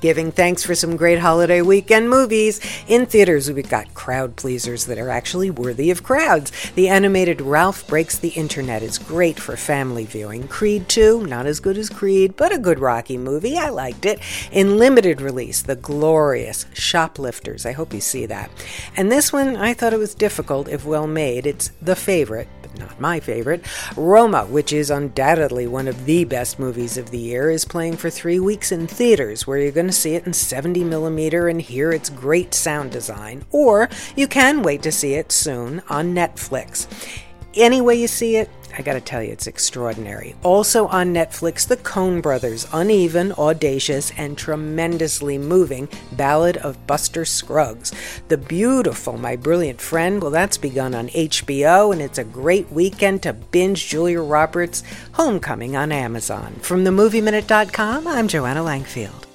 Giving thanks for some great holiday weekend movies. In theaters, we've got crowd pleasers that are actually worthy of crowds. The animated Ralph Breaks the Internet is great for family viewing. Creed 2, not as good as Creed, but a good Rocky movie. I liked it. In limited release, the glorious Shoplifters. I hope you see that. And this one, I thought it was difficult if well made. It's the favorite, my favorite. Roma, which is undoubtedly one of the best movies of the year, is playing for three weeks in theaters where you're going to see it in 70 millimeter and hear its great sound design. Or you can wait to see it soon on Netflix. Any way you see it, I gotta tell you, it's extraordinary. Also on Netflix, the Coen Brothers' uneven, audacious, and tremendously moving Ballad of Buster Scruggs. The beautiful My Brilliant Friend, well, that's begun on HBO, and it's a great weekend to binge Julia Roberts' Homecoming on Amazon. From themovieminute.com, I'm Joanna Langfield.